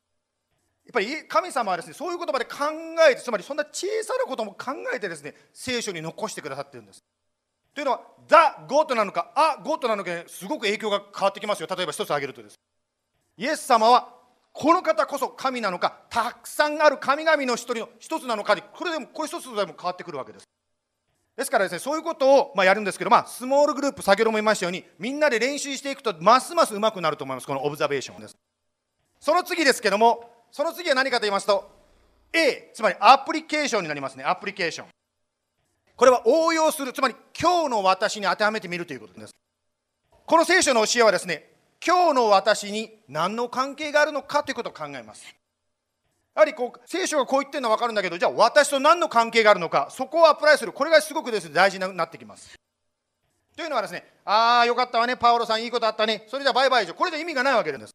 やっぱり神様はですねそういう言葉で考えてつまりそんな小さなことも考えてですね聖書に残してくださってるんです。というのは、ザ・ゴッドなのか、ア・ゴッドなのか、すごく影響が変わってきますよ。例えば一つ挙げるとです。イエス様は、この方こそ神なのか、たくさんある神々の一人の一つなのかで、これでも、これ一つでも変わってくるわけです。ですからですね、そういうことをまやるんですけど、まあ、スモールグループ、先ほども言いましたように、みんなで練習していくと、ますますうまくなると思います、このオブザベーションです。その次ですけども、その次は何かと言いますと、A、つまりアプリケーションになりますね、アプリケーション。これは応用する、つまり今日の私に当てはめてみるということです。この聖書の教えはですね、今日の私に何の関係があるのかということを考えます。やはりこう聖書がこう言ってるのは分かるんだけど、じゃあ私と何の関係があるのか、そこをアプライする、これがすごくです、ね、大事になってきます。というのはですね、ああ、よかったわね、パウロさん、いいことあったね、それじゃバイバイじゃ、これじゃ意味がないわけです。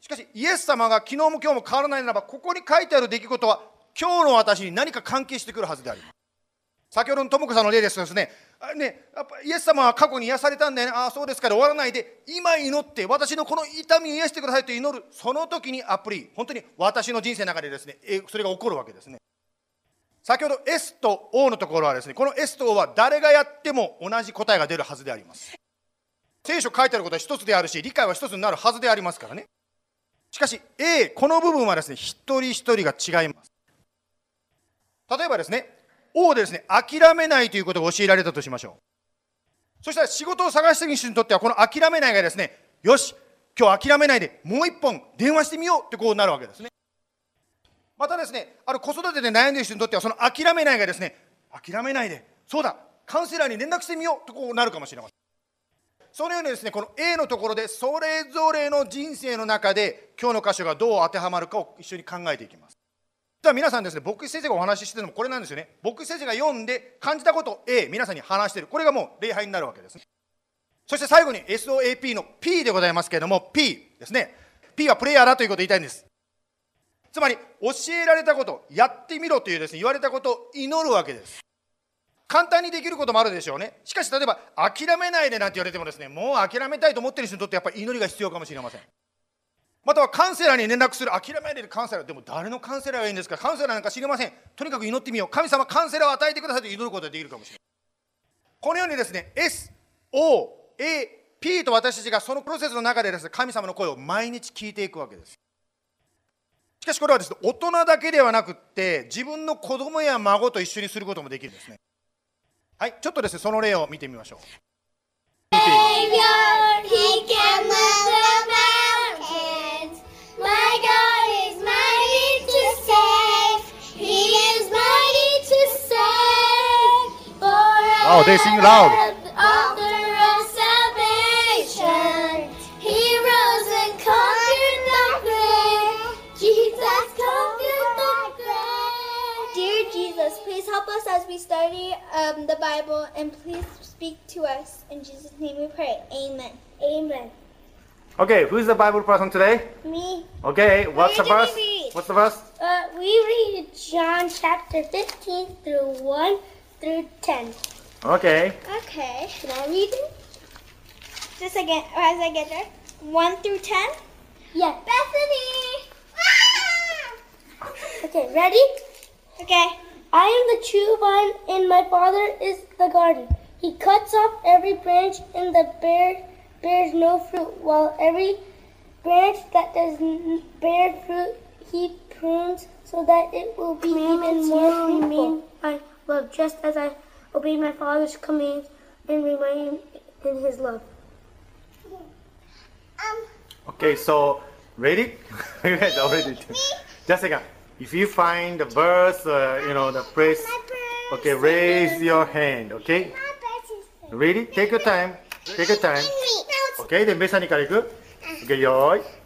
しかし、イエス様が昨日も今日も変わらないならば、ここに書いてある出来事は、今日の私に何か関係してくるはずであります。先ほどの智子さんの例ですとですね、あねやっぱイエス様は過去に癒されたんだよね、ああ、そうですから終わらないで、今祈って、私のこの痛みを癒してくださいと祈る、その時にアプリ、本当に私の人生の中でですね、それが起こるわけですね。先ほど S と O のところはですね、この S と O は誰がやっても同じ答えが出るはずであります。聖書書いてあることは一つであるし、理解は一つになるはずでありますからね。しかし A、この部分はですね、一人一人が違います。例えばですね、O ですね、諦めないということが教えられたとしましょう。そしたら仕事を探している人にとっては、この諦めないがですね、よし、今日諦めないで、もう一本電話してみようってこうなるわけですね。またですね、ある子育てで悩んでいる人にとっては、その諦めないがですね、諦めないで、そうだ、カウンセラーに連絡してみようとこうなるかもしれません。そのようにですね、この A のところで、それぞれの人生の中で、今日の箇所がどう当てはまるかを一緒に考えていきます。じゃあ皆さんですね、牧師先生がお話ししてるのもこれなんですよね。牧師先生が読んで感じたことを A、皆さんに話してる。これがもう礼拝になるわけです。そして最後に SOAP の P でございますけれども、P ですね。P はプレイヤーだということを言いたいんです。つまり、教えられたこと、やってみろというですね、言われたことを祈るわけです。簡単にできることもあるでしょうね。しかし、例えば、諦めないでなんて言われてもですね、もう諦めたいと思ってる人にとってやっぱり祈りが必要かもしれません。またはカウンセラーに連絡する、諦めないでカウンセラー、でも誰のカウンセラーがいいんですか、カウンセラーなんか知りません。とにかく祈ってみよう。神様、カウンセラーを与えてくださいと祈ることができるかもしれない。このようにですね、S、O、A、P と私たちがそのプロセスの中でですね、神様の声を毎日聞いていくわけです。しかしこれはですね、大人だけではなくって、自分の子供や孫と一緒にすることもできるんですね。はい、ちょっとですね、その例を見てみましょう。Oh, they sing loud. Author of salvation. He rose and conquered the grave. Jesus conquered the grave. Dear Jesus, please help us as we study um, the Bible and please speak to us. In Jesus' name we pray. Amen. Amen. Okay, who's the Bible person today? Me. Okay, what's the Where verse? did we read? What's the verse? Uh, we read John chapter 15 through 1 through 10. Okay. Okay, can I read it? Just again, as I get there. 1 through 10? Yeah. Bethany! Ah! okay, ready? Okay. I am the true vine, and my Father is the garden. He cuts off every branch in the bear bears no fruit, while every branch that does bear fruit he prunes so that it will be even more fruitful. I love just as I obey my Father's commands and remain in His love. Um, Okay, so ready? <laughs> You guys already. Just a second. If you find the verse, uh, you know the phrase. Okay, raise your hand. Okay. Ready? Take your time. Take your time. Okay, で、メサニからいく ?Okay, よーい。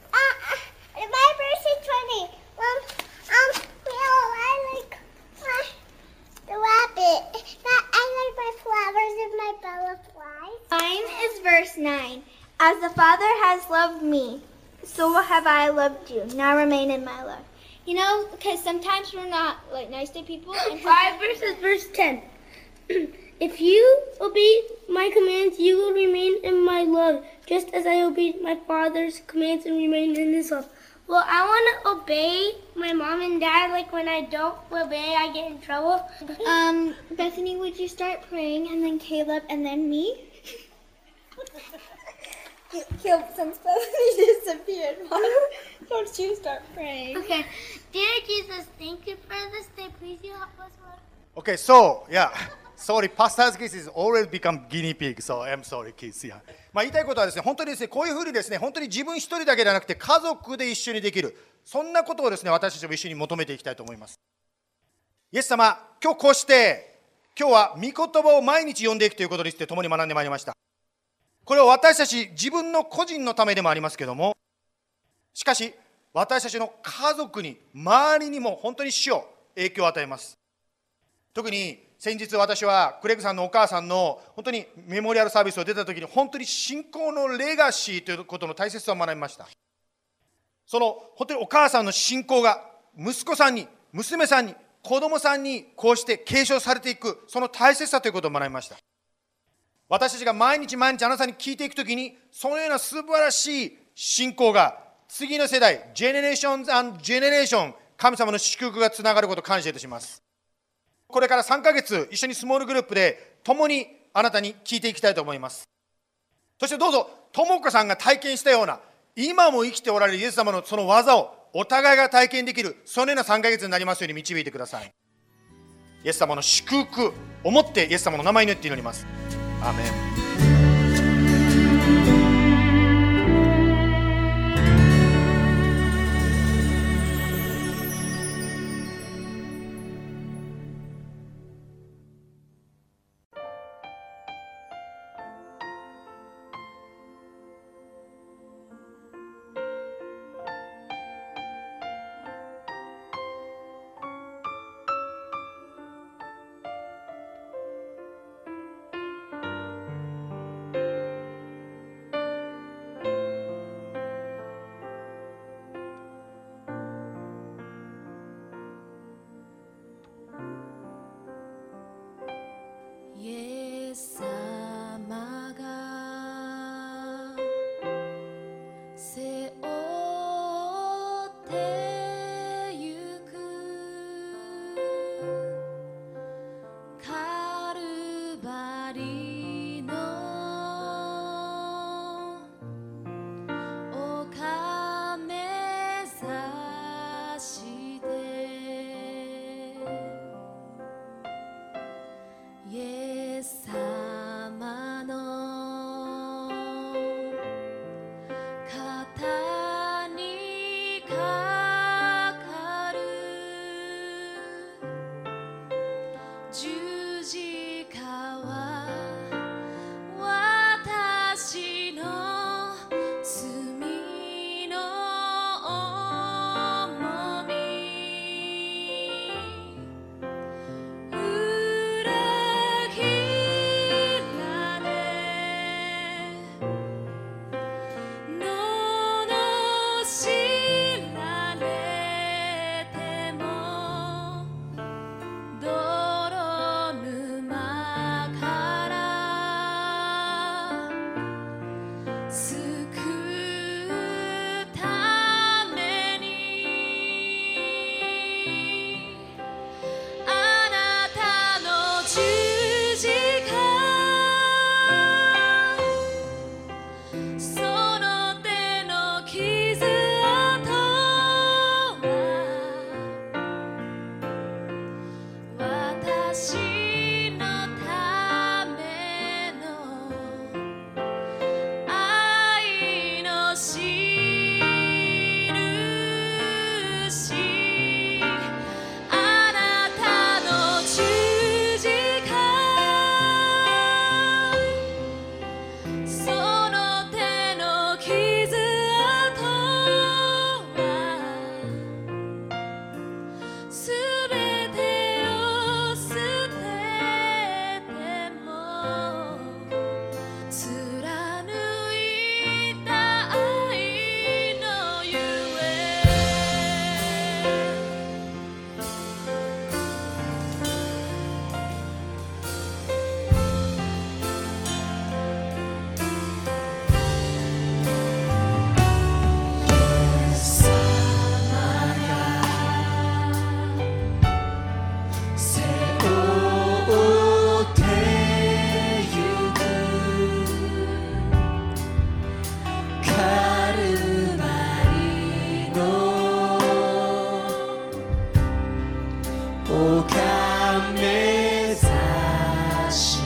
Has loved me, so have I loved you. Now remain in my love. You know, because sometimes we're not like nice to people. And Five verses, verse 10. <clears throat> if you obey my commands, you will remain in my love, just as I obeyed my Father's commands and remain in His love. Well, I want to obey my mom and dad. Like when I don't obey, I get in trouble. <laughs> Um, Bethany, would you start praying, and then Caleb, and then me? <laughs> Caleb, since Bethany disappeared, don't you start praying? Okay. Dear Jesus, thank you for this day. Please you help us, Lord. Okay, so, yeah. Sorry, pastor's kids is always become guinea pig, so I'm sorry, kids. Yeah. まあ言いたいことはですね、本当にですね、こういうふうにですね、本当に自分一人だけではなくて、家族で一緒にできる、そんなことをですね、私たちも一緒に求めていきたいと思います。イエス様、今日こうして、今日は御言葉を毎日読んでいくということについて共に学んでまいりました。これは私たち自分の個人のためでもありますけども、しかし、私たちの家族に、周りにも本当に死を影響を与えます。特に先日私はクレグさんのお母さんの本当にメモリアルサービスを出た時に本当に信仰のレガシーということの大切さを学びましたその本当にお母さんの信仰が息子さんに娘さんに子供さんにこうして継承されていくその大切さということを学びました私たちが毎日毎日あなたに聞いていくときにそのような素晴らしい信仰が次の世代 generations generation 神様の祝福がつながることを感謝いたします。これから3ヶ月一緒に small group で共にあなたに聞いていきたいと思います。そしてどうぞ智子さんが体験したような今も生きておられるイエス様のその技をお互いが体験できるそのような3ヶ月になりますように導いてください。イエス様の祝福をもってイエス様の名前によって祈ります。アし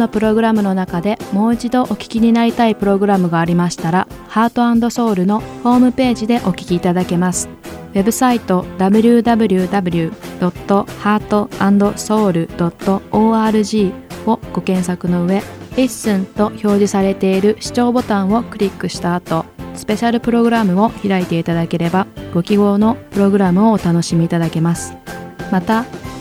のプログラムの中でもう一度お聞きになりたいプログラムがありましたら、ハートソウルのホームページでお聞きいただけます。ウェブサイト www.heartandsoul.org をご検索の上、Listen と表示されている視聴ボタンをクリックした後、スペシャルプログラムを開いていただければ、ご記号のプログラムをお楽しみいただけます。また、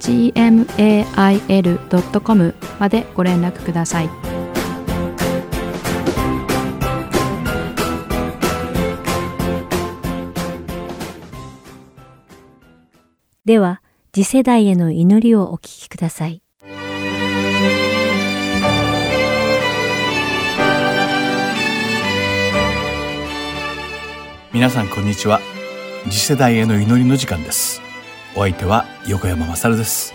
gmail.com までご連絡ください。では、次世代への祈りをお聞きください。皆さんこんにちは次世代への祈りの時間ですお相手は横山まさるです。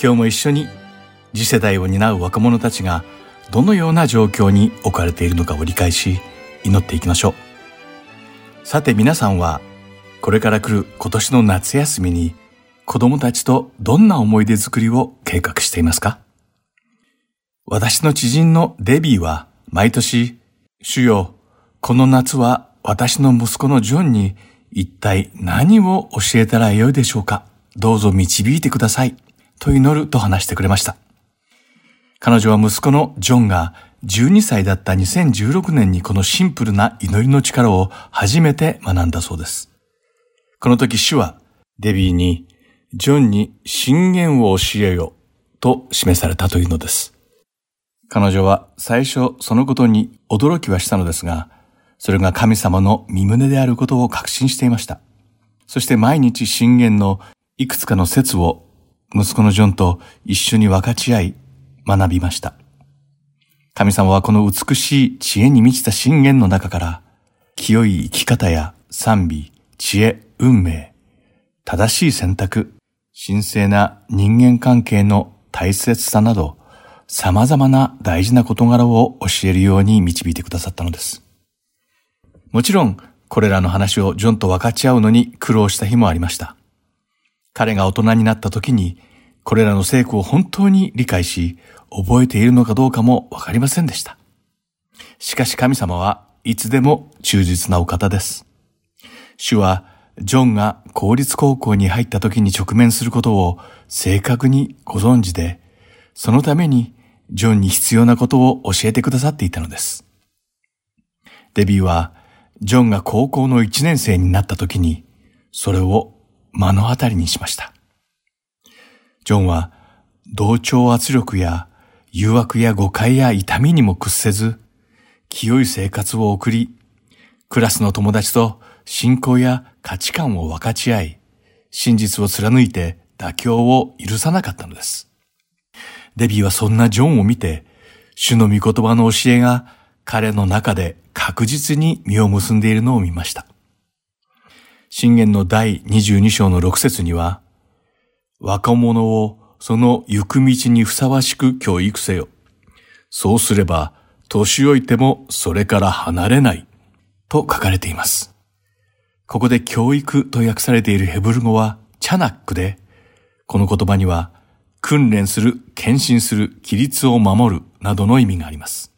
今日も一緒に次世代を担う若者たちがどのような状況に置かれているのかを理解し祈っていきましょう。さて皆さんはこれから来る今年の夏休みに子供たちとどんな思い出作りを計画していますか？私の知人のデビーは毎年、主よ、この夏は私の息子のジョンに一体何を教えたらよいでしょうか？どうぞ導いてください。と祈ると話してくれました。彼女は息子のジョンが12歳だった2016年にこのシンプルな祈りの力を初めて学んだそうです。この時主はデビーにジョンに信玄を教えよと示されたというのです。彼女は最初そのことに驚きはしたのですが、それが神様の身旨であることを確信していました。そして毎日信玄のいくつかの説を息子のジョンと一緒に分かち合い、学びました。神様はこの美しい知恵に満ちた信玄の中から、清い生き方や賛美、知恵、運命、正しい選択、神聖な人間関係の大切さなど、様々な大事な事柄を教えるように導いてくださったのです。もちろん、これらの話をジョンと分かち合うのに苦労した日もありました。彼が大人になった時に、これらの聖句を本当に理解し、覚えているのかどうかもわかりませんでした。しかし神様はいつでも忠実なお方です。主は、ジョンが公立高校に入った時に直面することを正確にご存知で、そのためにジョンに必要なことを教えてくださっていたのです。デビーは、ジョンが高校の1年生になった時に、それを目の当たりにしました。ジョンは、同調圧力や誘惑や誤解や痛みにも屈せず、清い生活を送り、クラスの友達と信仰や価値観を分かち合い、真実を貫いて妥協を許さなかったのです。デビーはそんなジョンを見て、主の御言葉の教えが彼の中で確実に実を結んでいるのを見ました。信玄の第22章の6節には、若者をその行く道にふさわしく教育せよ。そうすれば、年老いてもそれから離れない。と書かれています。ここで教育と訳されているヘブル語はチャナックで、この言葉には訓練する、献身する、規律を守るなどの意味があります。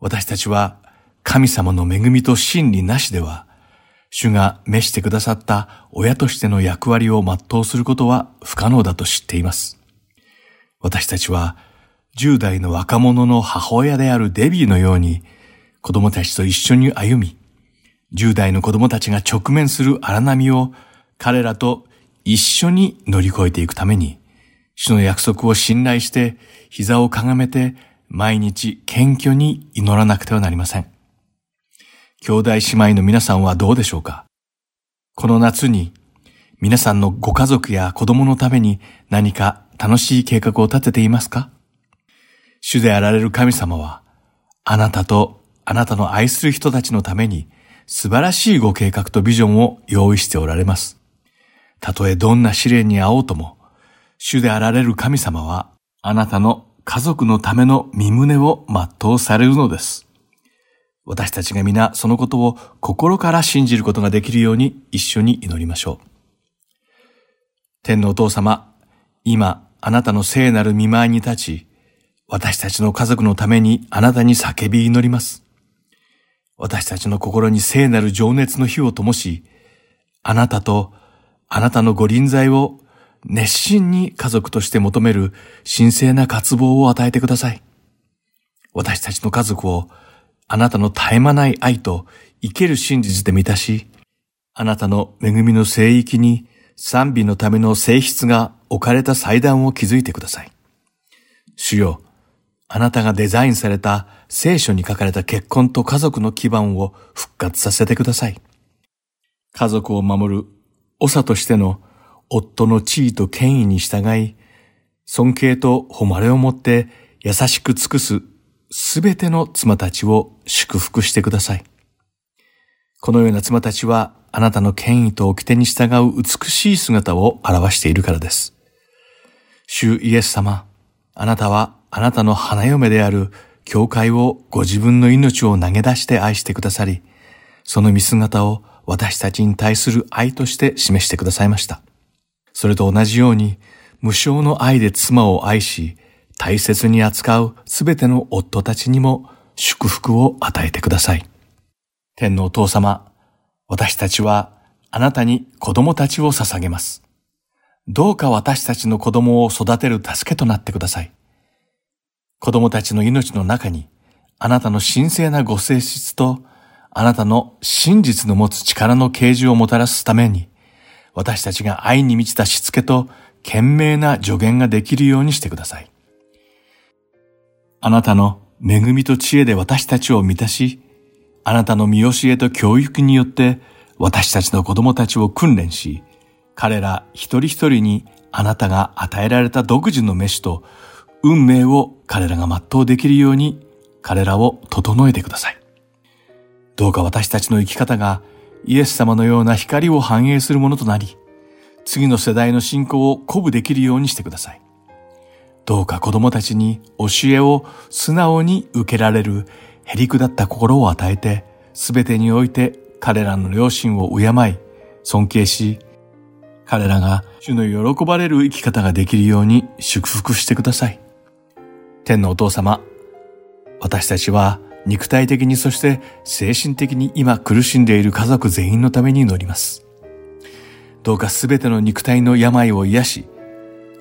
私たちは神様の恵みと真理なしでは、主が召してくださった親としての役割を全うすることは不可能だと知っています。私たちは10代の若者の母親であるデビーのように子供たちと一緒に歩み、10代の子供たちが直面する荒波を彼らと一緒に乗り越えていくために、主の約束を信頼して膝をかがめて毎日謙虚に祈らなくてはなりません。兄弟姉妹の皆さんはどうでしょうか？この夏に皆さんのご家族や子供のために何か楽しい計画を立てていますか？主であられる神様はあなたとあなたの愛する人たちのために素晴らしいご計画とビジョンを用意しておられます。たとえどんな試練に遭おうとも、主であられる神様はあなたの家族のための身旨を全うされるのです。私たちが皆そのことを心から信じることができるように一緒に祈りましょう。天のお父様、今あなたの聖なる見舞いに立ち、私たちの家族のためにあなたに叫び祈ります。私たちの心に聖なる情熱の火を灯し、あなたとあなたのご臨在を熱心に家族として求める神聖な渇望を与えてください。私たちの家族をあなたの絶え間ない愛と生ける真実で満たし、あなたの恵みの聖域に賛美のための性質が置かれた祭壇を築いてください。主よ、あなたがデザインされた聖書に書かれた結婚と家族の基盤を復活させてください。家族を守る長としての夫の地位と権威に従い、尊敬と誉れをもって優しく尽くすすべての妻たちを祝福してください。このような妻たちはあなたの権威と掟に従う美しい姿を表しているからです。主イエス様、あなたはあなたの花嫁である教会をご自分の命を投げ出して愛してくださり、その見姿を私たちに対する愛として示してくださいました。それと同じように、無償の愛で妻を愛し、大切に扱うすべての夫たちにも祝福を与えてください。天のお父様、私たちはあなたに子供たちを捧げます。どうか私たちの子供を育てる助けとなってください。子供たちの命の中に、あなたの神聖なご性質と、あなたの真実の持つ力の啓示をもたらすために、私たちが愛に満ちたしつけと賢明な助言ができるようにしてください。あなたの恵みと知恵で私たちを満たし、あなたの見教えと教育によって私たちの子供たちを訓練し、彼ら一人一人にあなたが与えられた独自の飯と運命を彼らが全うできるように彼らを整えてください。どうか私たちの生き方がイエス様のような光を反映するものとなり、次の世代の信仰を鼓舞できるようにしてください。どうか子供たちに教えを素直に受けられるへりくだった心を与えて、すべてにおいて彼らの良心を敬い、尊敬し、彼らが主の喜ばれる生き方ができるように祝福してください。天のお父様、私たちは肉体的にそして精神的に今苦しんでいる家族全員のために祈ります。どうかすべての肉体の病を癒し、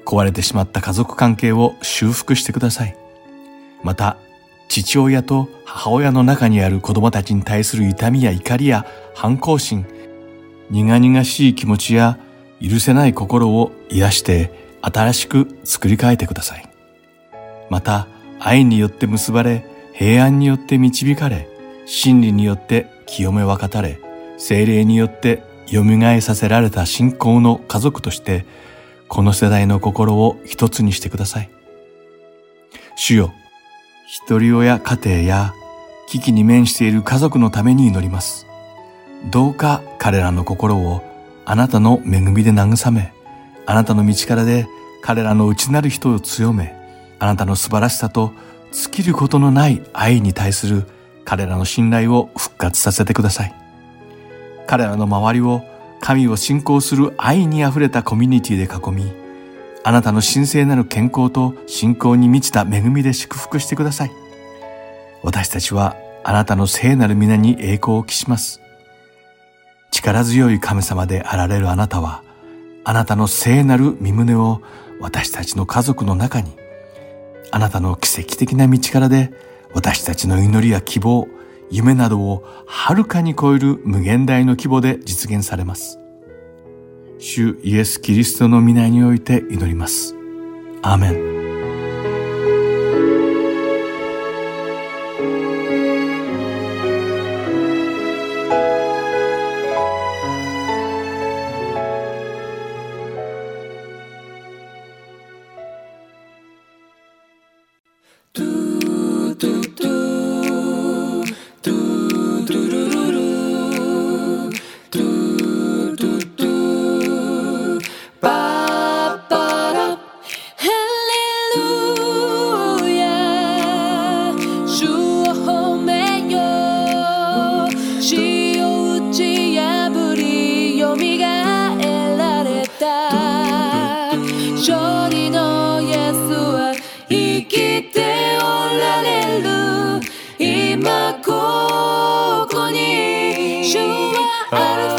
壊れてしまった家族関係を修復してください。また、父親と母親の中にある子供たちに対する痛みや怒りや反抗心、苦々しい気持ちや許せない心を癒して新しく作り変えてください。また、愛によって結ばれ、平安によって導かれ、真理によって清め分かたれ、精霊によって蘇させられた信仰の家族として、この世代の心を一つにしてください。主よ、一人親家庭や危機に面している家族のために祈ります。どうか彼らの心をあなたの恵みで慰め、あなたの道からで彼らの内なる人を強め、あなたの素晴らしさと尽きることのない愛に対する彼らの信頼を復活させてください。彼らの周りを神を信仰する愛にあふれたコミュニティで囲み、あなたの神聖なる健康と信仰に満ちた恵みで祝福してください。私たちはあなたの聖なる皆に栄光を期します。力強い神様であられるあなたは、あなたの聖なる身胸を私たちの家族の中に、あなたの奇跡的な道からで私たちの祈りや希望、夢などをはるかに超える無限大の規模で実現されます。主イエス・キリストの皆において祈ります。アーメン。は